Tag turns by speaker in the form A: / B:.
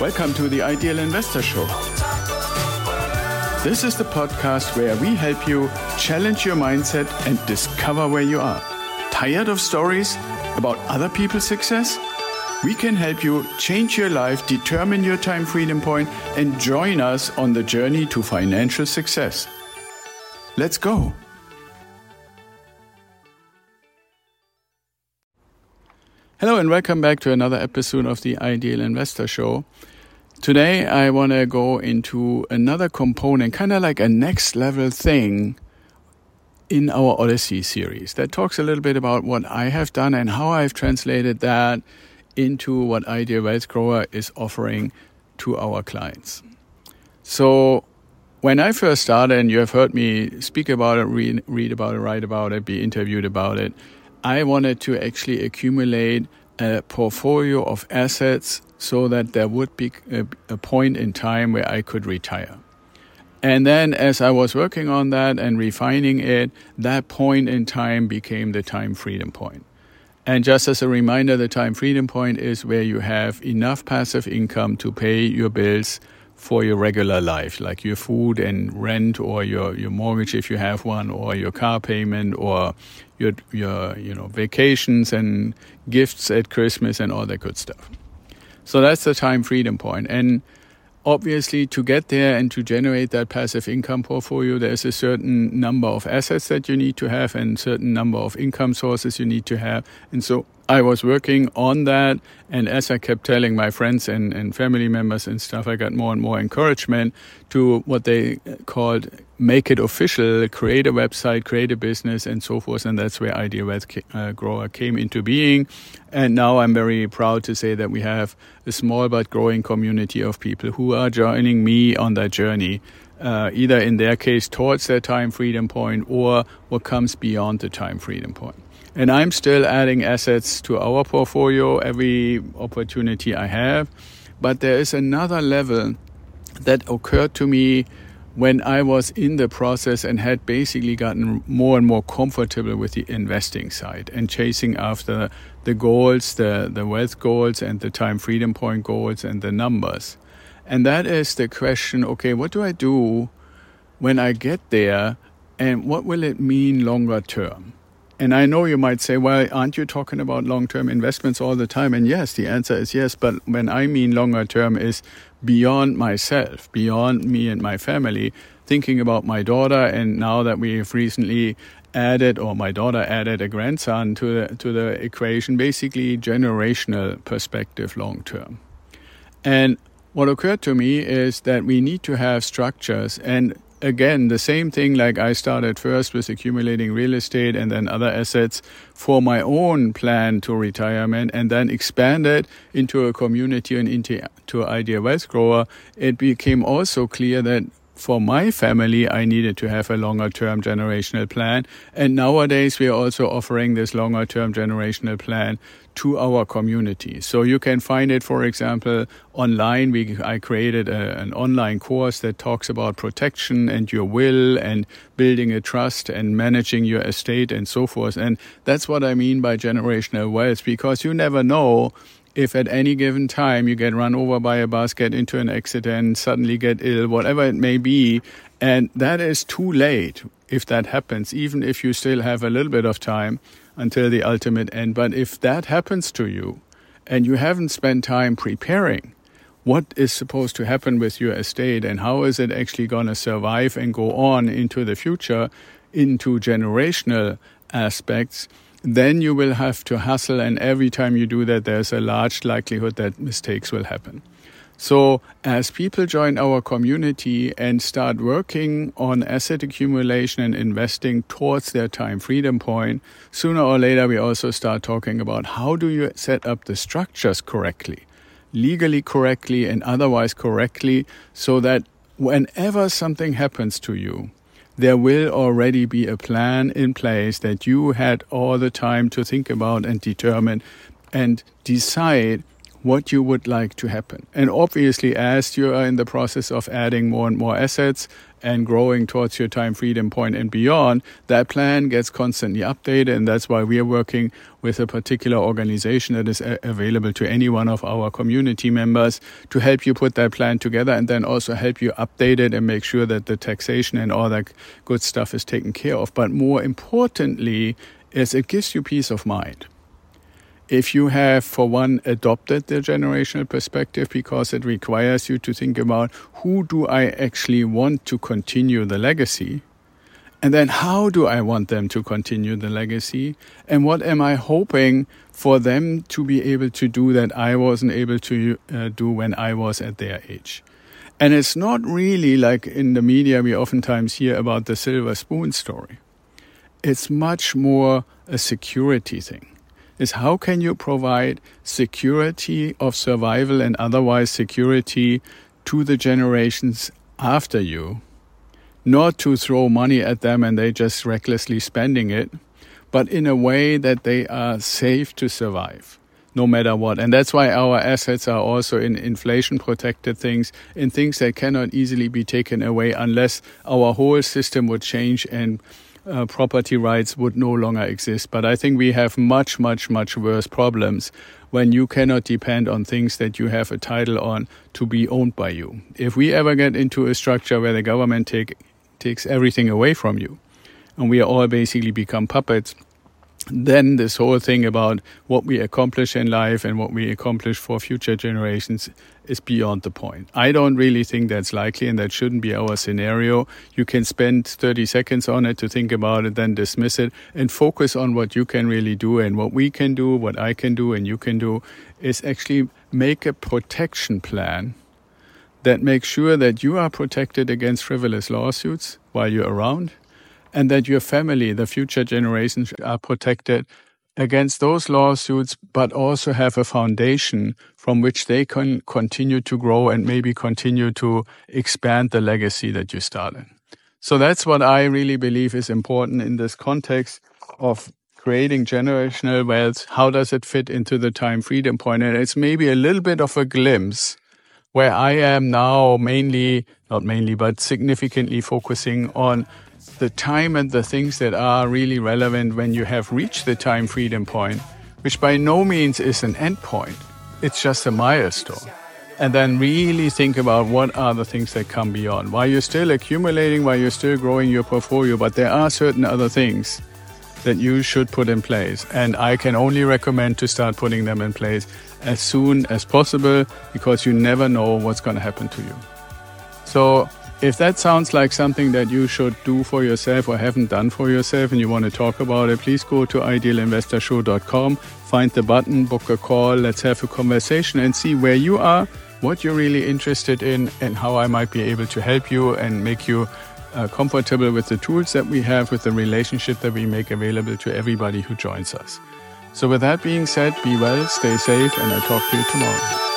A: Welcome to the Ideal Investor Show. This is the podcast where we help you challenge your mindset and discover where you are. Tired of stories about other people's success? We can help you change your life, determine your time freedom point, and join us on the journey to financial success. Let's go. Hello, and welcome back to another episode of the Ideal Investor Show. Today, I want to go into another component, kind of like a next level thing in our Odyssey series that talks a little bit about what I have done and how I've translated that into what Ideal Wealth Grower is offering to our clients. So, when I first started, and you have heard me speak about it, read, read about it, write about it, be interviewed about it, I wanted to actually accumulate a portfolio of assets so that there would be a, a, point in time where I could retire. And then, as I was working on that and refining it, that point in time became the time freedom point. And just as a reminder, the time freedom point is where you have enough passive income to pay your bills for your regular life, like your food and rent, or your, your mortgage if you have one, or your car payment, or your your you know vacations and gifts at Christmas and all that good stuff. So that's the time freedom point. And obviously, to get there and to generate that passive income portfolio, there's a certain number of assets that you need to have and certain number of income sources you need to have. And so I was working on that. And as I kept telling my friends and, and family members and stuff, I got more and more encouragement to what they called make it official, create a website, create a business, and so forth. And that's where Ideal Wealth uh, Grower came into being. And now I'm very proud to say that we have a small but growing community of people who are joining me on that journey. Uh, either in their case towards their time freedom point or what comes beyond the time freedom point. And I'm still adding assets to our portfolio every opportunity I have. But there is another level that occurred to me when I was in the process and had basically gotten more and more comfortable with the investing side and chasing after the goals, the, the wealth goals, and the time freedom point goals and the numbers. And that is the question okay, what do I do when I get there and what will it mean longer term? And I know you might say, well, aren't you talking about long term investments all the time? And yes, the answer is yes. But when I mean longer term is beyond myself, beyond me and my family, thinking about my daughter. And now that we've recently added, or my daughter added a grandson to the, to the equation, basically generational perspective long term. And what occurred to me is that we need to have structures and again, the same thing like I started first with accumulating real estate and then other assets for my own plan to retirement and then expanded into a community and into to Ideal Wealth Grower, it became also clear that for my family, I needed to have a longer term generational plan. And nowadays, we are also offering this longer term generational plan to our community. So you can find it, for example, online. We, I created a, an online course that talks about protection and your will and building a trust and managing your estate and so forth. And that's what I mean by generational wealth because you never know if at any given time you get run over by a bus, get into an accident, suddenly get ill, whatever it may be, and that is too late if that happens, even if you still have a little bit of time until the ultimate end. But if that happens to you and you haven't spent time preparing, what is supposed to happen with your estate and how is it actually going to survive and go on into the future, into generational aspects, then you will have to hustle. And every time you do that, there's a large likelihood that mistakes will happen. So, as people join our community and start working on asset accumulation and investing towards their time freedom point, sooner or later we also start talking about how do you set up the structures correctly, legally correctly, and otherwise correctly, so that whenever something happens to you, there will already be a plan in place that you had all the time to think about and determine and decide what you would like to happen. And obviously, as you are in the process of adding more and more assets and growing towards your time freedom point and beyond, that plan gets constantly updated. And that's why we are working with a particular organization that is available to any one of our community members to help you put that plan together and then also help you update it and make sure that the taxation and all that good stuff is taken care of. But more importantly, is it gives you peace of mind if you have, for one, adopted the generational perspective because it requires you to think about who do I actually want to continue the legacy? And then how do I want them to continue the legacy? And what am I hoping for them to be able to do that I wasn't able to uh, do when I was at their age? And it's not really like in the media we oftentimes hear about the silver spoon story. It's much more a security thing is how can you provide security of survival and otherwise security to the generations after you, not to throw money at them and they just recklessly spending it, but in a way that they are safe to survive no matter what. And that's why our assets are also in inflation protected things, in things that cannot easily be taken away unless our whole system would change and uh, property rights would no longer exist. But I think we have much, much, much worse problems when you cannot depend on things that you have a title on to be owned by you. If we ever get into a structure where the government take, takes everything away from you, and we all basically become puppets, then this whole thing about what we accomplish in life and what we accomplish for future generations is beyond the point. I don't really think that's likely and that shouldn't be our scenario. You can spend 30 seconds on it to think about it, then dismiss it and focus on what you can really do and what we can do, what I can do and you can do is actually make a protection plan that makes sure that you are protected against frivolous lawsuits while you're around and that your family, the future generations, are protected against those lawsuits, but also have a foundation from which they can continue to grow and maybe continue to expand the legacy that you started. So that's what I really believe is important in this context of creating generational wealth. How does it fit into the time freedom point? And it's maybe a little bit of a glimpse where I am now mainly, not mainly, but significantly focusing on the time and the things that are really relevant when you have reached the time freedom point, which by no means is an end point. It's just a milestone. And then really think about what are the things that come beyond. While you're still accumulating, while you're still growing your portfolio, but there are certain other things that you should put in place. And I can only recommend to start putting them in place as soon as possible because you never know what's going to happen to you. So if that sounds like something that you should do for yourself or haven't done for yourself and you want to talk about it, please go to idealinvestorshow.com, find the button, book a call, let's have a conversation and see where you are, what you're really interested in, and how I might be able to help you and make you uh, comfortable with the tools that we have, with the relationship that we make available to everybody who joins us. So, with that being said, be well, stay safe, and I'll talk to you tomorrow.